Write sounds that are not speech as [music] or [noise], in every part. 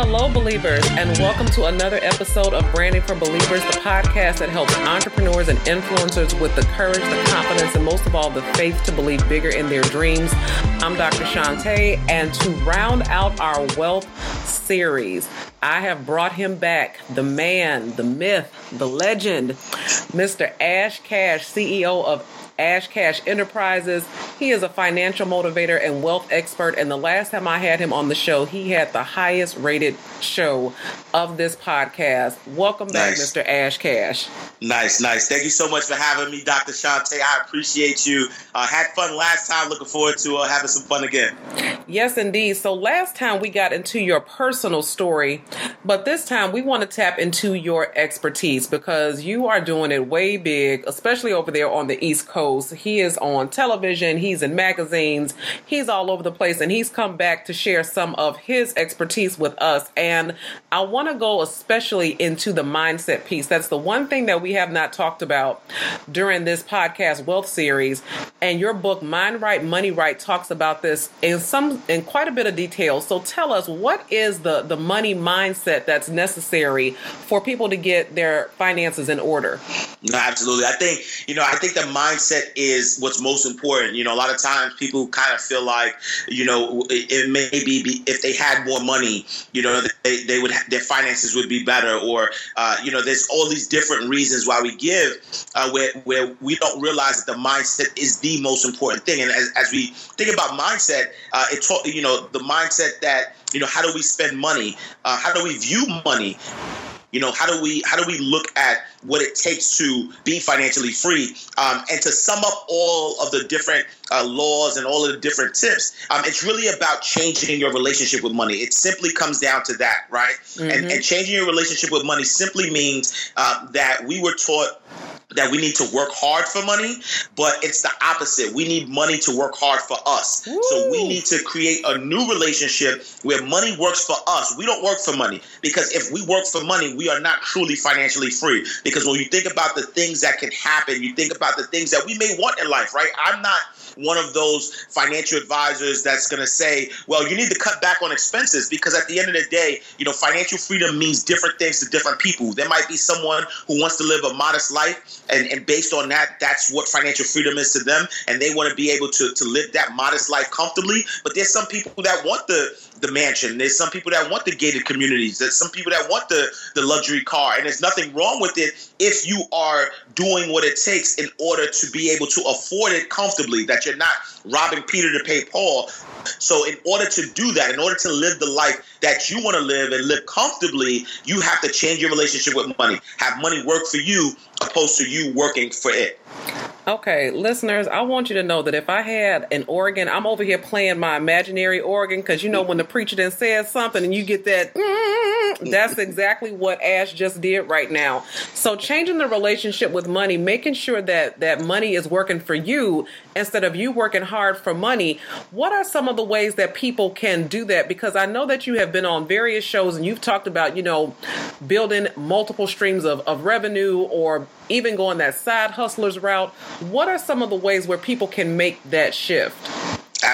Hello, believers, and welcome to another episode of Branding for Believers, the podcast that helps entrepreneurs and influencers with the courage, the confidence, and most of all, the faith to believe bigger in their dreams. I'm Dr. Shantae, and to round out our wealth series, I have brought him back the man, the myth, the legend, Mr. Ash Cash, CEO of Ash Cash Enterprises. He is a financial motivator and wealth expert. And the last time I had him on the show, he had the highest rated show of this podcast. Welcome back, nice. Mr. Ash Cash. Nice, nice. Thank you so much for having me, Dr. Shantae. I appreciate you. Uh, had fun last time. Looking forward to uh, having some fun again. Yes, indeed. So last time we got into your personal story, but this time we want to tap into your expertise because you are doing it way big, especially over there on the East Coast. He is on television, he's in magazines, he's all over the place, and he's come back to share some of his expertise with us. And I want to go especially into the mindset piece. That's the one thing that we have not talked about during this podcast wealth series. And your book, Mind Right, Money Right, talks about this in some in quite a bit of detail. So tell us what is the the money mindset that's necessary for people to get their finances in order? No, absolutely. I think you know. I think the mindset is what's most important. You know, lot of times people kind of feel like, you know, it, it may be, if they had more money, you know, they, they would their finances would be better, or uh, you know, there's all these different reasons why we give, uh, where where we don't realize that the mindset is the most important thing. And as, as we think about mindset, uh, it's you know the mindset that you know how do we spend money, uh, how do we view money you know, how do we how do we look at what it takes to be financially free um, and to sum up all of the different uh, laws and all of the different tips? Um, it's really about changing your relationship with money. It simply comes down to that, right? Mm-hmm. And, and, changing your relationship with money simply means uh, that we were taught that we need to work hard for money, but it's the opposite. We need money to work hard for us. Ooh. So we need to create a new relationship where money works for us. We don't work for money because if we work for money, we are not truly financially free. Because when you think about the things that can happen, you think about the things that we may want in life, right? I'm not one of those financial advisors that's going to say, well, you need to cut back on expenses because at the end of the day, you know, financial freedom means different things to different people. There might be someone who wants to live a modest life, and, and based on that, that's what financial freedom is to them, and they want to be able to, to live that modest life comfortably. But there's some people that want the the mansion. There's some people that want the gated communities. There's some people that want the, the luxury car. And there's nothing wrong with it if you are doing what it takes in order to be able to afford it comfortably, that you're not robbing Peter to pay Paul. So, in order to do that, in order to live the life that you want to live and live comfortably, you have to change your relationship with money. Have money work for you opposed to you working for it. Okay, listeners, I want you to know that if I had an organ, I'm over here playing my imaginary organ because you know when the preacher then says something and you get that, mm, that's exactly what Ash just did right now. So changing the relationship with money, making sure that that money is working for you instead of you working hard for money. What are some of the ways that people can do that? Because I know that you have been on various shows and you've talked about, you know, building multiple streams of, of revenue or even going that side hustlers route. What are some of the ways where people can make that shift?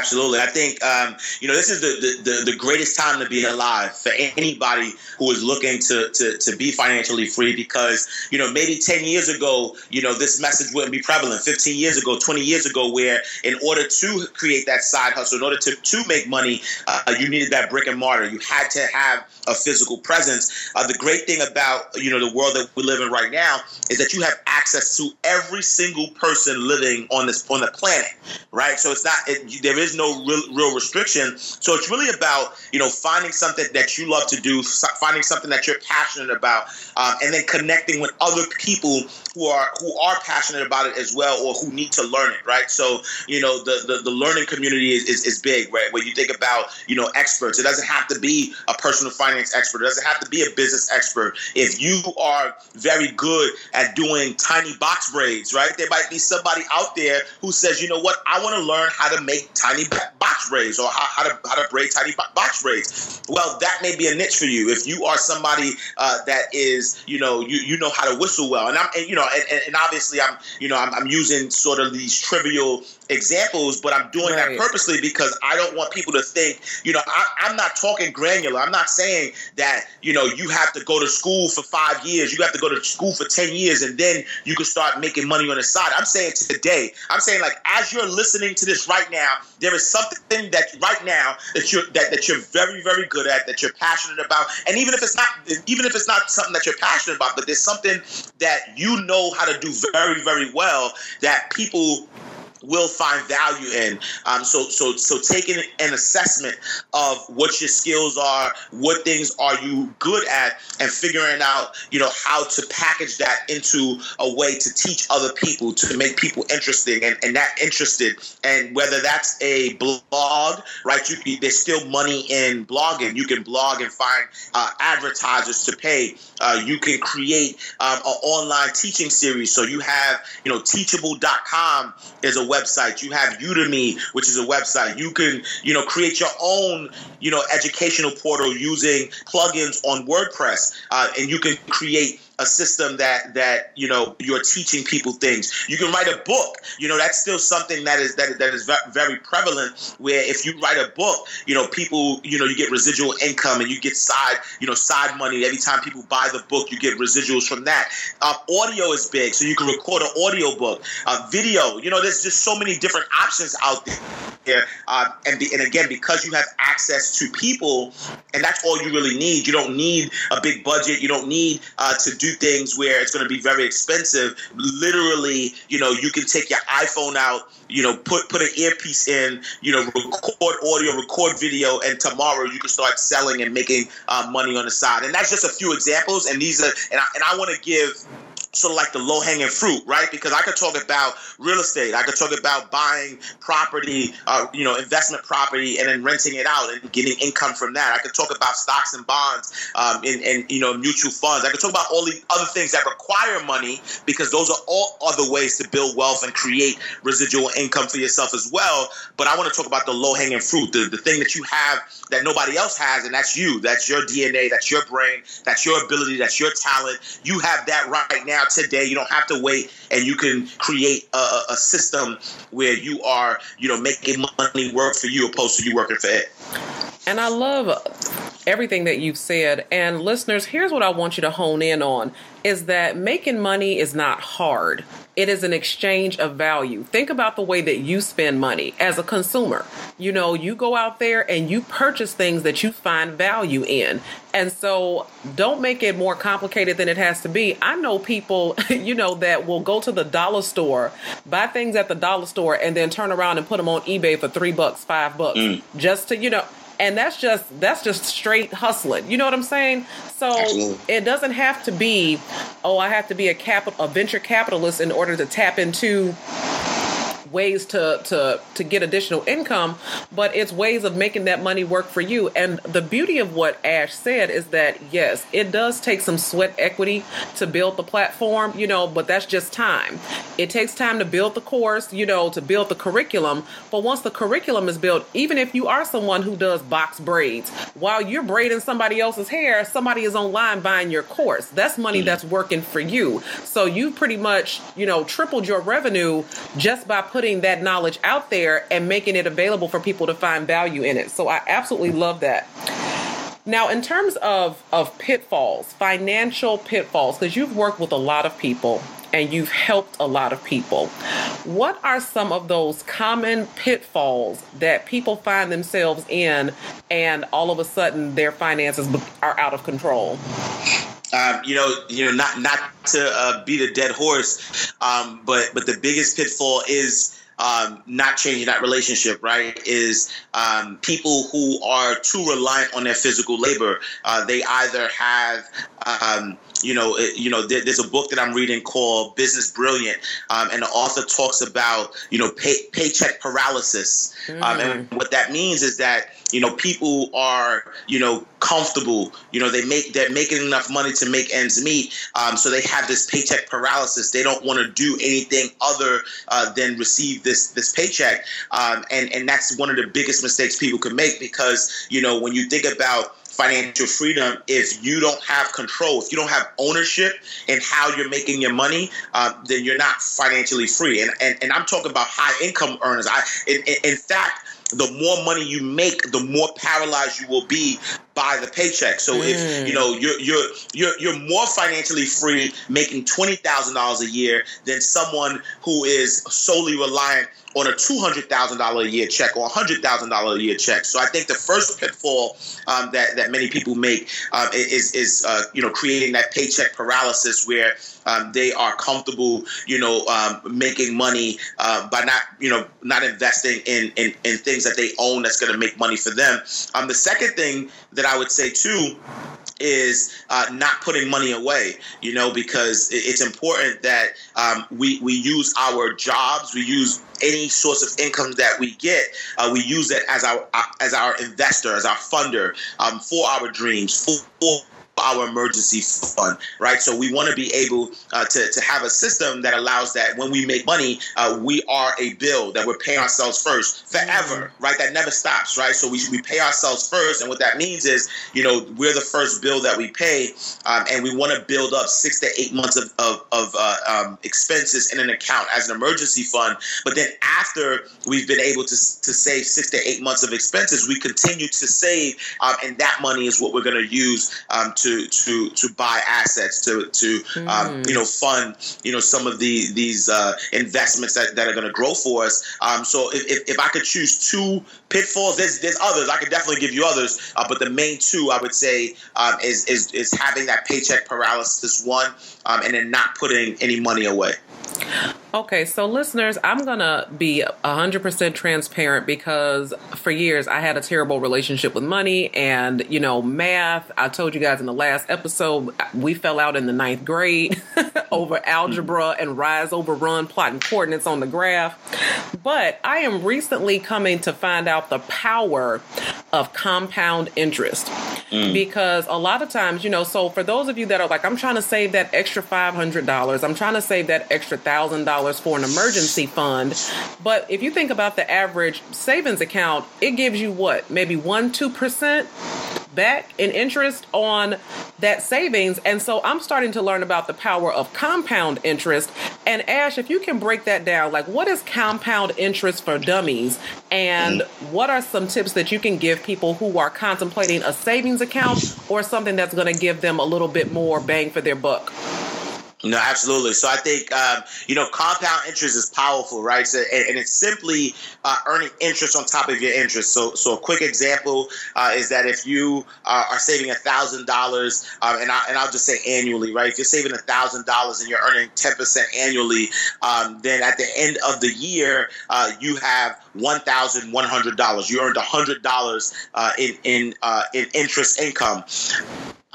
Absolutely. I think, um, you know, this is the, the, the, greatest time to be alive for anybody who is looking to, to, to be financially free because, you know, maybe 10 years ago, you know, this message wouldn't be prevalent. 15 years ago, 20 years ago, where in order to create that side hustle, in order to, to make money, uh, you needed that brick and mortar. You had to have a physical presence. Uh, the great thing about, you know, the world that we live in right now is that you have access to every single person living on this, on the planet, right? So it's not, it, there is no real, real restriction. So it's really about you know finding something that you love to do, finding something that you're passionate about, um, and then connecting with other people who are who are passionate about it as well, or who need to learn it. Right. So you know the the, the learning community is, is, is big. Right. When you think about you know experts, it doesn't have to be a personal finance expert. It doesn't have to be a business expert. If you are very good at doing tiny box braids, right, there might be somebody out there who says, you know what, I want to learn how to make tiny tiny box braids or how, how, to how to braid tiny box braids. Well, that may be a niche for you if you are somebody uh, that is you know you you know how to whistle well, and I'm and, you know and, and obviously I'm you know I'm, I'm using sort of these trivial examples, but I'm doing right. that purposely because I don't want people to think, you know, I, am not talking granular. I'm not saying that, you know, you have to go to school for five years, you have to go to school for 10 years, and then you can start making money on the side. I'm saying today, I'm saying like as you're listening to this right now, there is something that right now that you're that, that you're very, very good at, that you're passionate about. And even if it's not even if it's not something that you're passionate about, but there's something that you know how to do very, very well that people will find value in. Um, so, so, so taking an assessment of what your skills are, what things are you good at, and figuring out, you know, how to package that into a way to teach other people, to make people interesting and, and that interested. And whether that's a blog, right? You, there's still money in blogging. You can blog and find uh, advertisers to pay. Uh, you can create um, an online teaching series. So you have, you know, teachable.com is a website. You have Udemy, which is a website. You can, you know, create your own, you know, educational portal using plugins on WordPress, uh, and you can create a system that that you know you're teaching people things. You can write a book. You know that's still something that is that that is very prevalent. Where if you write a book, you know people you know you get residual income and you get side you know side money every time people buy the book. You get residuals from that. Uh, audio is big, so you can record an audio book. Uh, video, you know, there's just so many different options out there. Uh, and be, and again, because you have access to people, and that's all you really need. You don't need a big budget. You don't need uh, to do things where it's going to be very expensive. Literally, you know, you can take your iPhone out, you know, put put an earpiece in, you know, record audio, record video, and tomorrow you can start selling and making uh, money on the side. And that's just a few examples. And these are, and I, and I want to give sort of like the low hanging fruit, right? Because I could talk about real estate, I could talk about buying property, uh, you know, investment property, and then renting it out and getting income from that. I could talk about stocks and bonds, um, and, and you know, mutual funds. I could talk about all the other things that require money because those are all other ways to build wealth and create residual income for yourself as well. But I want to talk about the low hanging fruit, the, the thing that you have that nobody else has, and that's you. That's your DNA. That's your brain. That's your ability. That's your talent. You have that right now today. You don't have to wait, and you can create a, a system where you are, you know, making money work for you opposed to you working for it. And I love everything that you've said. And listeners, here's what I want you to hone in on is that making money is not hard. It is an exchange of value. Think about the way that you spend money as a consumer. You know, you go out there and you purchase things that you find value in. And so don't make it more complicated than it has to be. I know people, [laughs] you know, that will go to the dollar store, buy things at the dollar store, and then turn around and put them on eBay for three bucks, five bucks, mm. just to, you know, and that's just that's just straight hustling you know what i'm saying so Absolutely. it doesn't have to be oh i have to be a capital a venture capitalist in order to tap into ways to to to get additional income, but it's ways of making that money work for you. And the beauty of what Ash said is that yes, it does take some sweat equity to build the platform, you know, but that's just time. It takes time to build the course, you know, to build the curriculum. But once the curriculum is built, even if you are someone who does box braids, while you're braiding somebody else's hair, somebody is online buying your course. That's money mm. that's working for you. So you pretty much, you know, tripled your revenue just by putting putting that knowledge out there and making it available for people to find value in it. So I absolutely love that. Now, in terms of, of pitfalls, financial pitfalls, because you've worked with a lot of people and you've helped a lot of people, what are some of those common pitfalls that people find themselves in and all of a sudden their finances are out of control? Um, you know, you know, not not to uh, beat a dead horse, um, but but the biggest pitfall is um, not changing that relationship, right? Is um, people who are too reliant on their physical labor. Uh, they either have um, you know, it, you know, there, there's a book that I'm reading called Business Brilliant, um, and the author talks about, you know, pay, paycheck paralysis, mm. um, and mm. what that means is that you know people are you know comfortable you know they make they're making enough money to make ends meet um, so they have this paycheck paralysis they don't want to do anything other uh, than receive this this paycheck, um, and and that's one of the biggest mistakes people can make because you know when you think about financial freedom if you don't have control, if you don't have ownership in how you're making your money, uh, then you're not financially free. And, and and I'm talking about high income earners. I in, in fact the more money you make, the more paralyzed you will be by the paycheck. So mm. if you know you're you're you're you're more financially free making twenty thousand dollars a year than someone who is solely reliant on a two hundred thousand dollar a year check or a hundred thousand dollar a year check. So I think the first pitfall um, that that many people make um, is is uh, you know creating that paycheck paralysis where um, they are comfortable, you know, um, making money uh, by not you know not investing in in, in things that they own that's going to make money for them. Um, the second thing that I would say too is uh, not putting money away, you know, because it's important that um, we, we use our jobs, we use any source of income that we get, uh, we use it as our as our investor, as our funder um, for our dreams, for, for our emergency fund, right? So we want to be able uh, to, to have a system that allows that when we make money, uh, we are a bill that we're paying ourselves first forever, mm-hmm. right? That never stops, right? So we, we pay ourselves first. And what that means is, you know, we're the first bill that we pay. Um, and we want to build up six to eight months of, of, of uh, um, expenses in an account as an emergency fund. But then after we've been able to, to save six to eight months of expenses, we continue to save. Um, and that money is what we're going to use um, to to to to buy assets to to mm. um, you know fund you know some of the these uh, investments that, that are going to grow for us. Um, so if, if, if, I could choose two pitfalls, there's there's others. I could definitely give you others, uh, but the main two I would say um, is is is having that paycheck paralysis one, um, and then not putting any money away. Okay, so listeners, I'm going to be 100% transparent because for years I had a terrible relationship with money and, you know, math. I told you guys in the last episode, we fell out in the ninth grade [laughs] over algebra and rise over run plotting coordinates on the graph. But I am recently coming to find out the power of compound interest mm. because a lot of times, you know, so for those of you that are like, I'm trying to save that extra $500, I'm trying to save that extra $1,000 dollars for an emergency fund. But if you think about the average savings account, it gives you what, maybe one, two percent back in interest on that savings. And so I'm starting to learn about the power of compound interest. And Ash, if you can break that down, like what is compound interest for dummies? And what are some tips that you can give people who are contemplating a savings account or something that's going to give them a little bit more bang for their buck? No, absolutely. So I think um, you know compound interest is powerful, right? So, and, and, it's simply uh, earning interest on top of your interest. So, so a quick example uh, is that if you uh, are saving a thousand dollars, um, and I and I'll just say annually, right? If you're saving a thousand dollars and you're earning ten percent annually, um, then at the end of the year, uh, you have one thousand one hundred dollars. You earned hundred dollars uh, in in uh, in interest income.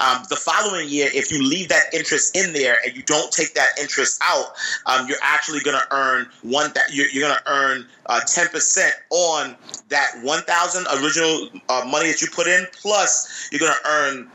Um, the following year, if you leave that interest in there and you don't take that interest out, um, you're actually going to earn one. That you're, you're going to earn uh, ten uh, percent on that one thousand original uh, money that you put in. Plus, you're going to earn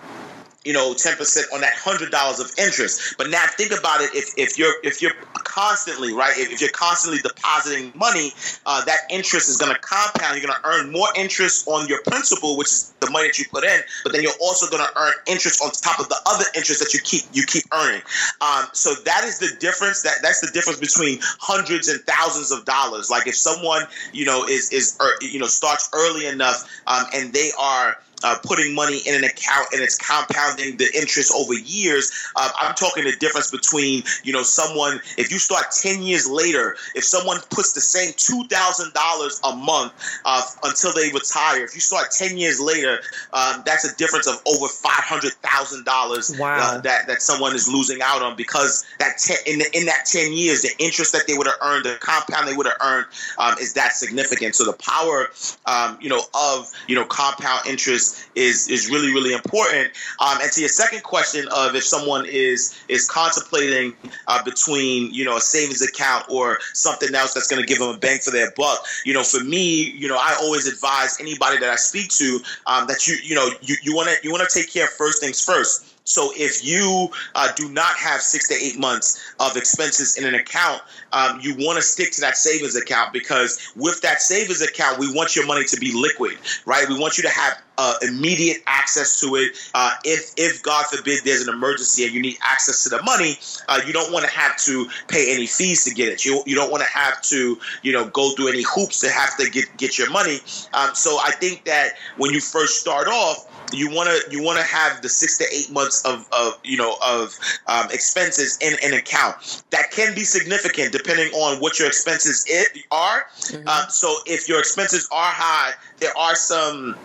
you know, 10% on that $100 of interest. But now think about it if, if you're if you're constantly, right, if you're constantly depositing money, uh, that interest is going to compound. You're going to earn more interest on your principal, which is the money that you put in, but then you're also going to earn interest on top of the other interest that you keep you keep earning. Um, so that is the difference. That that's the difference between hundreds and thousands of dollars. Like if someone, you know, is is er, you know starts early enough um, and they are uh, putting money in an account and it's compounding the interest over years. Uh, I'm talking the difference between, you know, someone, if you start 10 years later, if someone puts the same $2,000 a month uh, until they retire, if you start 10 years later, um, that's a difference of over $500,000 wow. Uh, that, that someone is losing out on because that ten, in, the, in that 10 years, the interest that they would have earned, the compound they would have earned um, is that significant. So the power, um, you know, of, you know, compound interest is is really really important. Um, and to your second question of if someone is is contemplating uh, between you know a savings account or something else that's going to give them a bang for their buck, you know, for me, you know, I always advise anybody that I speak to um, that you you know you you want to you want to take care of first things first So if you uh, do not have six to eight months of expenses in an account, um, you want to stick to that savings account because with that savings account, we want your money to be liquid, right? We want you to have uh, immediate access to it. Uh, if, if God forbid there's an emergency and you need access to the money, uh, you don't want to have to pay any fees to get it. You, you don't want to have to, you know, go through any hoops to have to get, get your money. Um, so I think that when you first start off, you want to you want to have the six to eight months of, of you know of um, expenses in an account that can be significant depending on what your expenses it are. Mm-hmm. Um, so if your expenses are high, there are some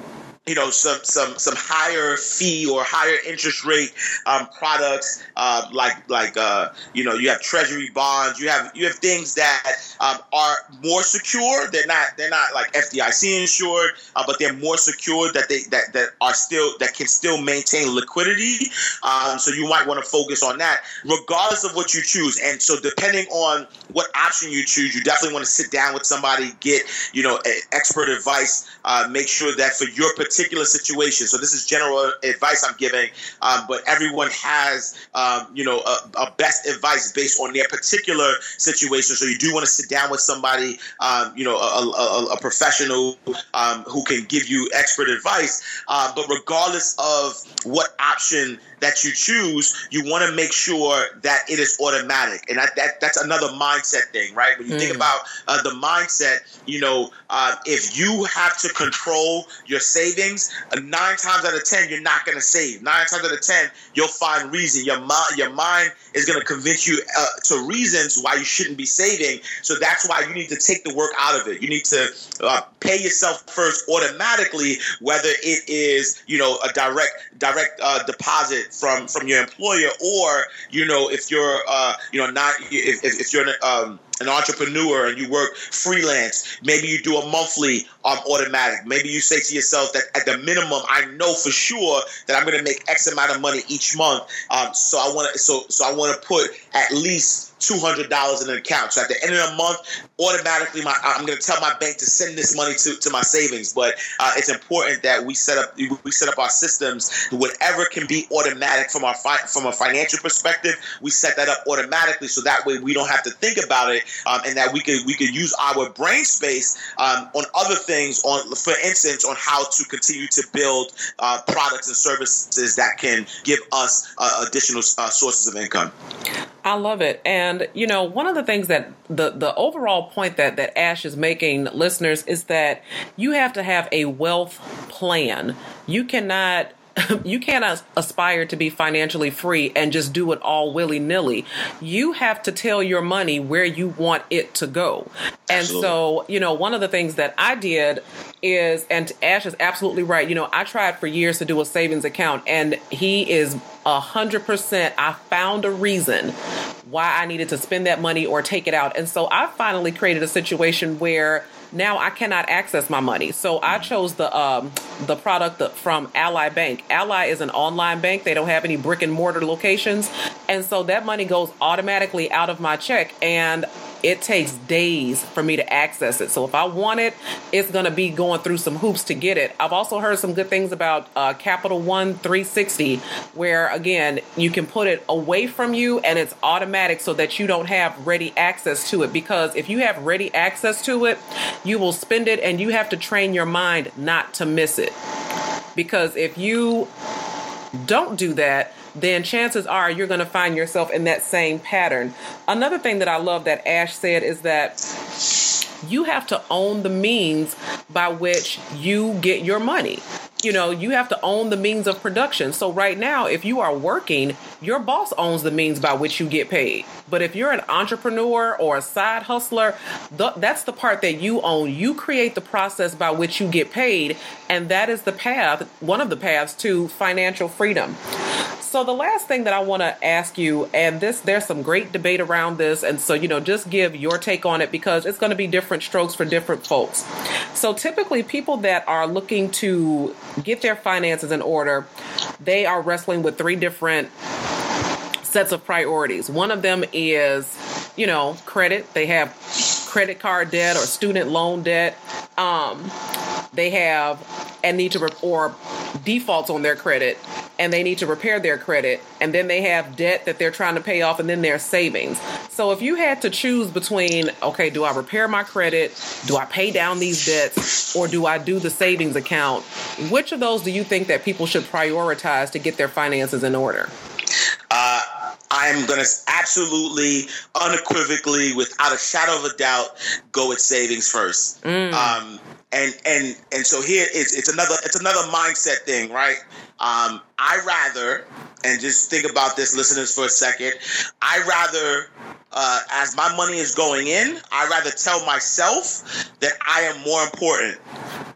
you know some some some higher fee or higher interest rate um, products uh, like like uh, you know you have treasury bonds you have you have things that um, are more secure. They're not they're not like FDIC insured uh, but they're more secure that they that, that are still that can still maintain liquidity. Um, so you might want to focus on that regardless of what you choose. And so depending on what option you choose you definitely want to sit down with somebody get you know expert advice uh, make sure that for your particular particular situation. So this is general advice I'm giving, um, but everyone has, um, you know, a, a, best advice based on their particular situation. So you do want to sit down with somebody, um, you know, a, a, a professional um, who can give you expert advice. Uh, but regardless of what option that you choose, you want to make sure that it is automatic, and that, that that's another mindset thing, right? When you mm. think about uh, the mindset, you know, uh, if you have to control your savings, uh, nine times out of ten, you're not going to save. Nine times out of ten, you'll find reason. Your mind, your mind is going to convince you uh, to reasons why you shouldn't be saving. So that's why you need to take the work out of it. You need to uh, pay yourself first automatically, whether it is you know a direct direct uh, deposit from from your employer, or you know if you're uh, you know not if, if you're um, an entrepreneur and you work freelance, maybe you do a monthly um, automatic. Maybe you say to yourself that at the minimum, I know for sure that I'm going to make X amount of money each month. Um, so I want to so so I want to put at least two hundred dollars in an account. So at the end of the month, automatically, my I'm going to tell my bank to send this money to, to my savings. But uh, it's important that we set up we set up our systems. Whatever can be automatic from our fi- from a financial perspective, we set that up automatically, so that way we don't have to think about it, um, and that we could we could use our brain space um, on other things. On for instance, on how to continue to build uh, products and services that can give us uh, additional uh, sources of income. I love it. And you know, one of the things that the the overall point that that Ash is making listeners is that you have to have a wealth plan. You cannot [laughs] you cannot aspire to be financially free and just do it all willy nilly. You have to tell your money where you want it to go. And Absolutely. so, you know, one of the things that I did is, and Ash is absolutely right. You know, I tried for years to do a savings account, and he is a hundred percent. I found a reason why I needed to spend that money or take it out. And so I finally created a situation where now I cannot access my money. So I chose the um, the product from Ally Bank. Ally is an online bank. They don't have any brick and mortar locations, and so that money goes automatically out of my check and it takes days for me to access it. So if I want it, it's going to be going through some hoops to get it. I've also heard some good things about uh, Capital One 360, where again, you can put it away from you and it's automatic so that you don't have ready access to it. Because if you have ready access to it, you will spend it and you have to train your mind not to miss it. Because if you don't do that, then chances are you're going to find yourself in that same pattern. Another thing that I love that Ash said is that you have to own the means by which you get your money you know, you have to own the means of production. So right now, if you are working, your boss owns the means by which you get paid. But if you're an entrepreneur or a side hustler, th- that's the part that you own. You create the process by which you get paid, and that is the path, one of the paths to financial freedom. So the last thing that I want to ask you, and this there's some great debate around this, and so you know, just give your take on it because it's going to be different strokes for different folks. So typically, people that are looking to get their finances in order, they are wrestling with three different sets of priorities. One of them is, you know, credit. They have credit card debt or student loan debt. Um, they have and need to or defaults on their credit and they need to repair their credit, and then they have debt that they're trying to pay off, and then their savings. So if you had to choose between, okay, do I repair my credit? Do I pay down these debts? Or do I do the savings account? Which of those do you think that people should prioritize to get their finances in order? Uh, I'm going to absolutely, unequivocally, without a shadow of a doubt, go with savings first. Mm. Um, and and and so here it's it's another it's another mindset thing, right? Um, I rather and just think about this, listeners, for a second. I rather, uh, as my money is going in, I rather tell myself that I am more important,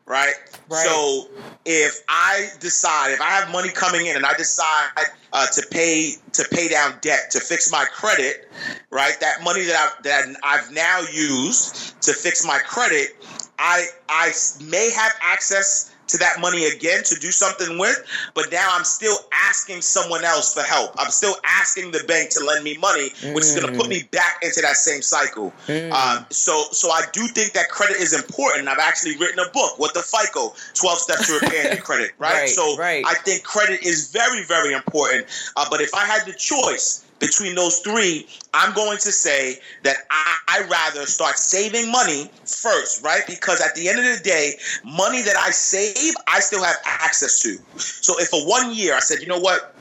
right? right? So if I decide, if I have money coming in, and I decide uh, to pay to pay down debt to fix my credit, right? That money that I've, that I've now used to fix my credit, I I may have access to that money again to do something with, but now I'm still asking someone else for help. I'm still asking the bank to lend me money, which is going to put me back into that same cycle. Mm. Um, so, so I do think that credit is important. I've actually written a book, "What the FICO: Twelve Steps to Repairing Your Credit." [laughs] Right? right so, right. I think credit is very, very important. Uh, but if I had the choice between those three, I'm going to say that I, I rather start saving money first, right? Because at the end of the day, money that I save, I still have access to. So if for one year I said, you know what?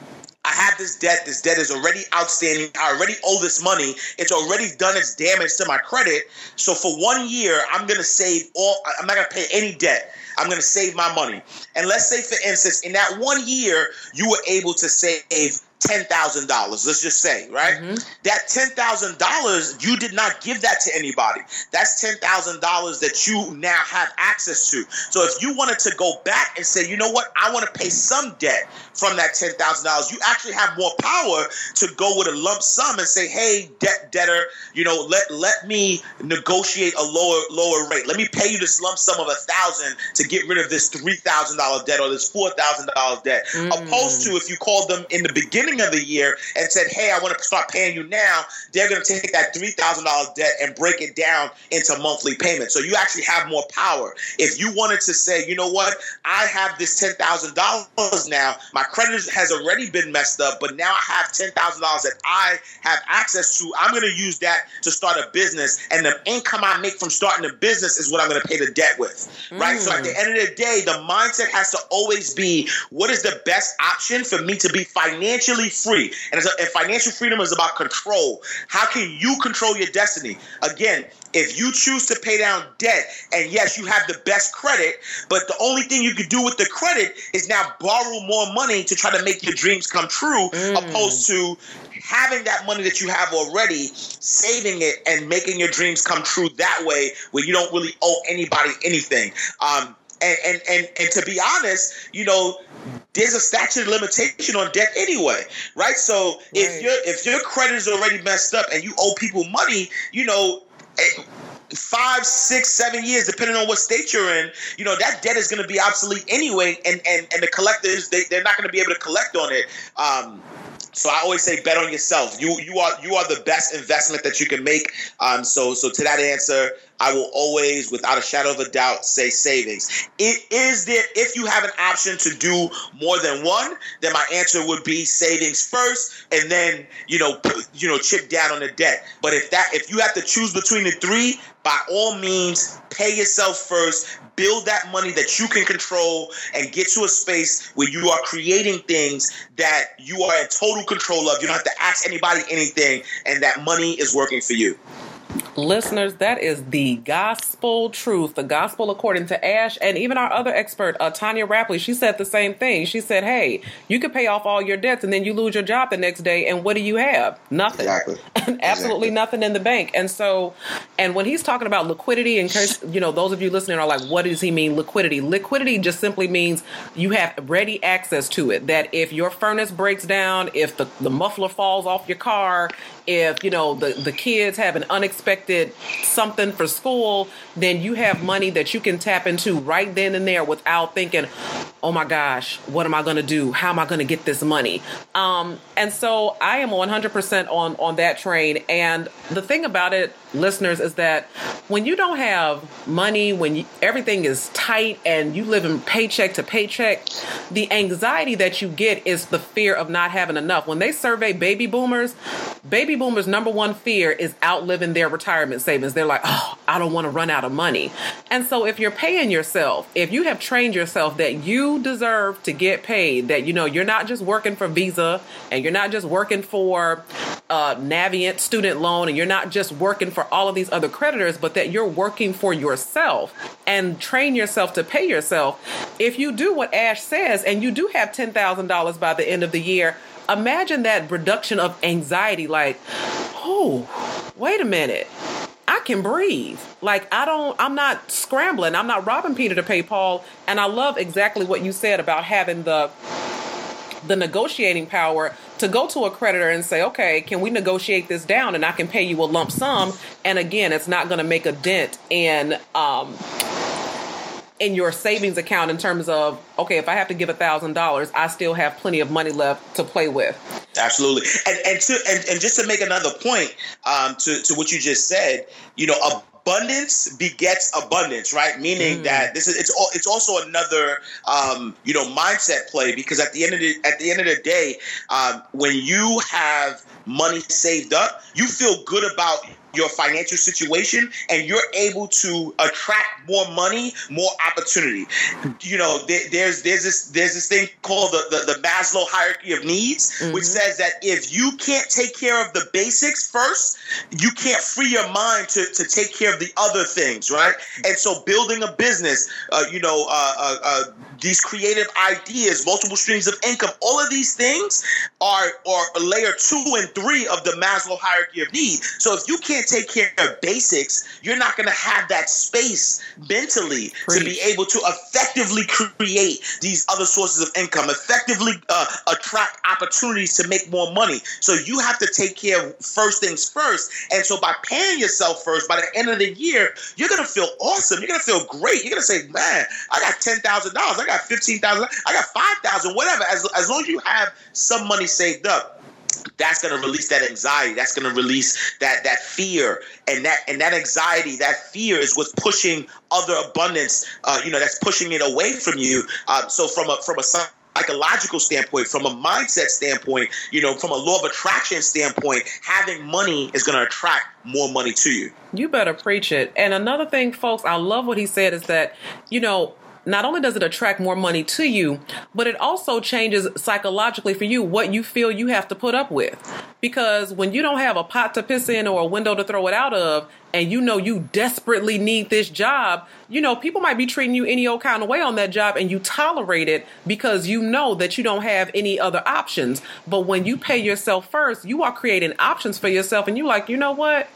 I have this debt. This debt is already outstanding. I already owe this money. It's already done its damage to my credit. So for one year, I'm going to save all, I'm not going to pay any debt. I'm going to save my money. And let's say, for instance, in that one year, you were able to save ten thousand dollars. Let's just say, right? Mm-hmm. That ten thousand dollars, you did not give that to anybody. That's ten thousand dollars that you now have access to. So if you wanted to go back and say, you know what, I want to pay some debt from that ten thousand dollars, you actually have more power to go with a lump sum and say, hey, debt debtor, you know, let let me negotiate a lower lower rate. Let me pay you this lump sum of a thousand to get rid of this three thousand dollar debt or this four thousand dollars debt. Mm. Opposed to if you called them in the beginning beginning of the year and said, "Hey, I want to start paying you now," they're going to take that three thousand dollars debt and break it down into monthly payments. So you actually have more power. If you wanted to say, "You know what? I have this ten thousand dollars now. My credit has already been messed up, but now I have ten thousand dollars that I have access to. I'm going to use that to start a business, and the income I make from starting a business is what I'm going to pay the debt with." Right. Mm. So at the mm. end of the day, the mindset has to always be, "What is the best option for me to be financially?" Free. And, a, and financial freedom is about control. How can you control your destiny? Again, if you choose to pay down debt, and yes, you have the best credit, but the only thing you can do with the credit is now borrow more money to try to make your dreams come true, mm. opposed to having that money that you have already, saving it, and making your dreams come true that way, where you don't really owe anybody anything. Um, and, and and and to be honest, you know, there's a statute of limitation on debt anyway, right? So right. if your if your credit is already messed up and you owe people money, you know. Eh, five, six, seven years, depending on what state you're in, you know that debt is going to be obsolete anyway, and and and the collectors they they're not going to be able to collect on it. Um, so I always say bet on yourself. You you are you are the best investment that you can make. Um, so so to that answer, I will always, without a shadow of a doubt, say savings. It is there if you have an option to do more than one, then my answer would be savings first, and then you know you know chip down on the debt. But if that if you have to choose between the three, by all means, pay yourself first. Build that money that you can control and get to a space where you are creating things that you are in total control of. You don't have to ask anybody anything, and that money is working for you. Listeners, that is the gospel truth, the gospel according to Ash, and even our other expert, uh, Tonya Rapley. She said the same thing. She said, "Hey, you could pay off all your debts, and then you lose your job the next day, and what do you have? Nothing. Exactly. [laughs] Absolutely exactly. nothing in the bank." And so, and when he's talking about liquidity, in case you know those of you listening are like, "What does he mean liquidity?" Liquidity just simply means you have ready access to it. That if your furnace breaks down, if the the muffler falls off your car, if you know the the kids have an unexpected something for school then you have money that you can tap into right then and there without thinking oh my gosh what am i going to do? How am i going to get this money? Um, and so i am 100% on on that train. And the thing about it listeners is that when you don't have money, when you, everything is tight and you live in paycheck to paycheck, the anxiety that you get is the fear of not having enough. When they survey baby boomers, baby boomers' number one fear is outliving their retirement savings. They're like, oh, I don't want to run out of money. And so if you're paying yourself, if you have trained yourself that you deserve to get paid, that you know you're not just working for Visa and you're not just working for uh, Navient student loan and you're not just working for all of these other creditors, but that you're working for yourself and train yourself to pay yourself. If you do what Ash says and you do have $10,000 by the end of the year, imagine that reduction of anxiety like, oh, wait a minute. I can breathe. Like I don't I'm not scrambling. I'm not robbing Peter to pay Paul. And I love exactly what you said about having the the negotiating power to go to a creditor and say, okay, can we negotiate this down and I can pay you a lump sum? And again, it's not going to make a dent in um, in your savings account in terms of okay, if I have to give a thousand dollars, I still have plenty of money left to play with. Absolutely, and and to and, and just to make another point um, to to what you just said, you know, abundance begets abundance, right? Meaning mm. that this is it's all it's also another um, you know mindset play because at the end of the at the end of the day, um, when you have money saved up, you feel good about your financial situation and you're able to attract more money, more opportunity. You know, there, there's there's this there's this thing called the, the, the Maslow hierarchy of needs, mm-hmm. which says that if you can't take care of the basics first, you can't free your mind to, to take care of the other things, right? And so building a business, uh, you know, uh, uh, uh these creative ideas, multiple streams of income, all of these things are are layer two and three of the Maslow hierarchy of need. So if you can't take care of basics, you're not going to have that space mentally Preach. to be able to effectively create these other sources of income, effectively uh, attract opportunities to make more money. So you have to take care of first things first. And so by paying yourself first, by the end of the year, you're going to feel awesome. You're going to feel great. You're going to say, man, I got $10,000. I got 15,000. I got 5000 whatever. As, as long as you have some money saved up that's going to release that anxiety that's going to release that that fear and that and that anxiety that fear is what's pushing other abundance uh, you know that's pushing it away from you uh, so from a from a psychological standpoint, from a mindset standpoint, you know, from a law of attraction standpoint, having money is going to attract more money to you. You better preach it. And another thing, folks, I love what he said is that, you know, not only does it attract more money to you, but it also changes psychologically for you what you feel you have to put up with. Because when you don't have a pot to piss in or a window to throw it out of, and you know you desperately need this job, you know, people might be treating you any old kind of way on that job and you tolerate it because you know that you don't have any other options. But when you pay yourself first, you are creating options for yourself and you're like, you know what?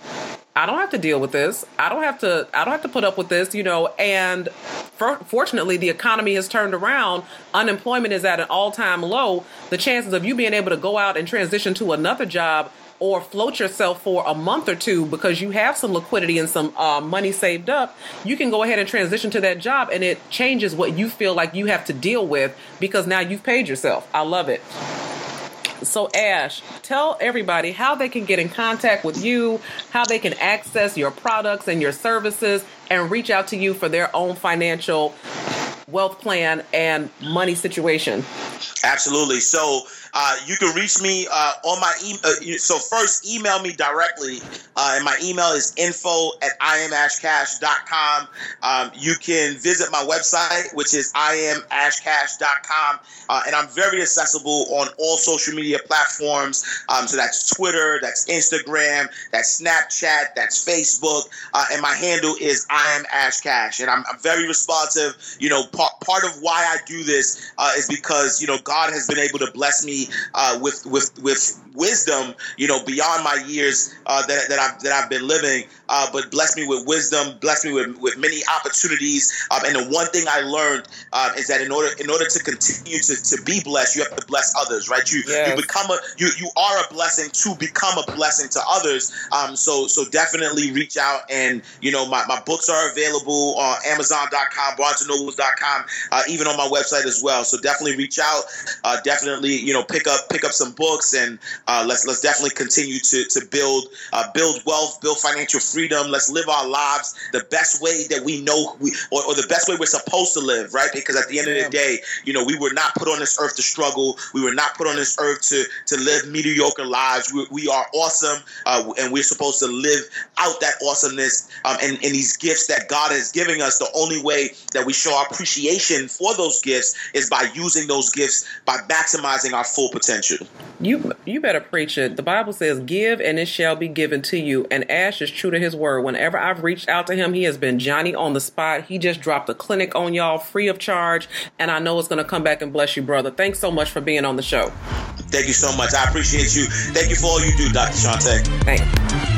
I don't have to deal with this. I don't have to I don't have to put up with this, you know, and for, fortunately the economy has turned around. Unemployment is at an all-time low. The chances of you being able to go out and transition to another job or float yourself for a month or two because you have some liquidity and some uh, money saved up, you can go ahead and transition to that job and it changes what you feel like you have to deal with because now you've paid yourself. I love it. So, Ash, tell everybody how they can get in contact with you, how they can access your products and your services, and reach out to you for their own financial wealth plan and money situation. Absolutely. So, uh, you can reach me uh, on my email. Uh, so first, email me directly, uh, and my email is info at iamashcash.com. Um, you can visit my website, which is iamashcash.com, uh, and I'm very accessible on all social media platforms. Um, so that's Twitter, that's Instagram, that's Snapchat, that's Facebook, and my handle is I am and I'm, I'm very responsive. You know, part part of why I do this is because you know God has been able to bless me uh, with with with wisdom, you know, beyond my years uh, that that I've that I've been living. Uh, but bless me with wisdom, bless me with, with many opportunities. Um, and the one thing I learned uh, is that in order in order to continue to, to be blessed, you have to bless others, right? You yes. you become a you you are a blessing to become a blessing to others. Um, so so definitely reach out and you know my, my books are available on Amazon.com, BarnesandNobles.com, uh, even on my website as well. So definitely reach out. Uh, definitely you know pick up pick up some books and uh, let's let's definitely continue to to build uh, build wealth, build financial freedom. Let's live our lives the best way that we know we or, or the best way we're supposed to live, right? Because at the end yeah. of the day, you know, we were not put on this earth to struggle. We were not put on this earth to to live mediocre lives. We, we are awesome, uh, and we're supposed to live out that awesomeness um, and, and these gifts that God is giving us. The only way that we show our appreciation for those gifts is by using those gifts by maximizing our full potential. You you better preach it. The Bible says, "Give and it shall be given to you." And Ash is true to his word. Whenever I've reached out to him, he has been Johnny on the spot. He just dropped a clinic on y'all free of charge, and I know it's going to come back and bless you, brother. Thanks so much for being on the show. Thank you so much. I appreciate you. Thank you for all you do, Dr. Shante. Thanks.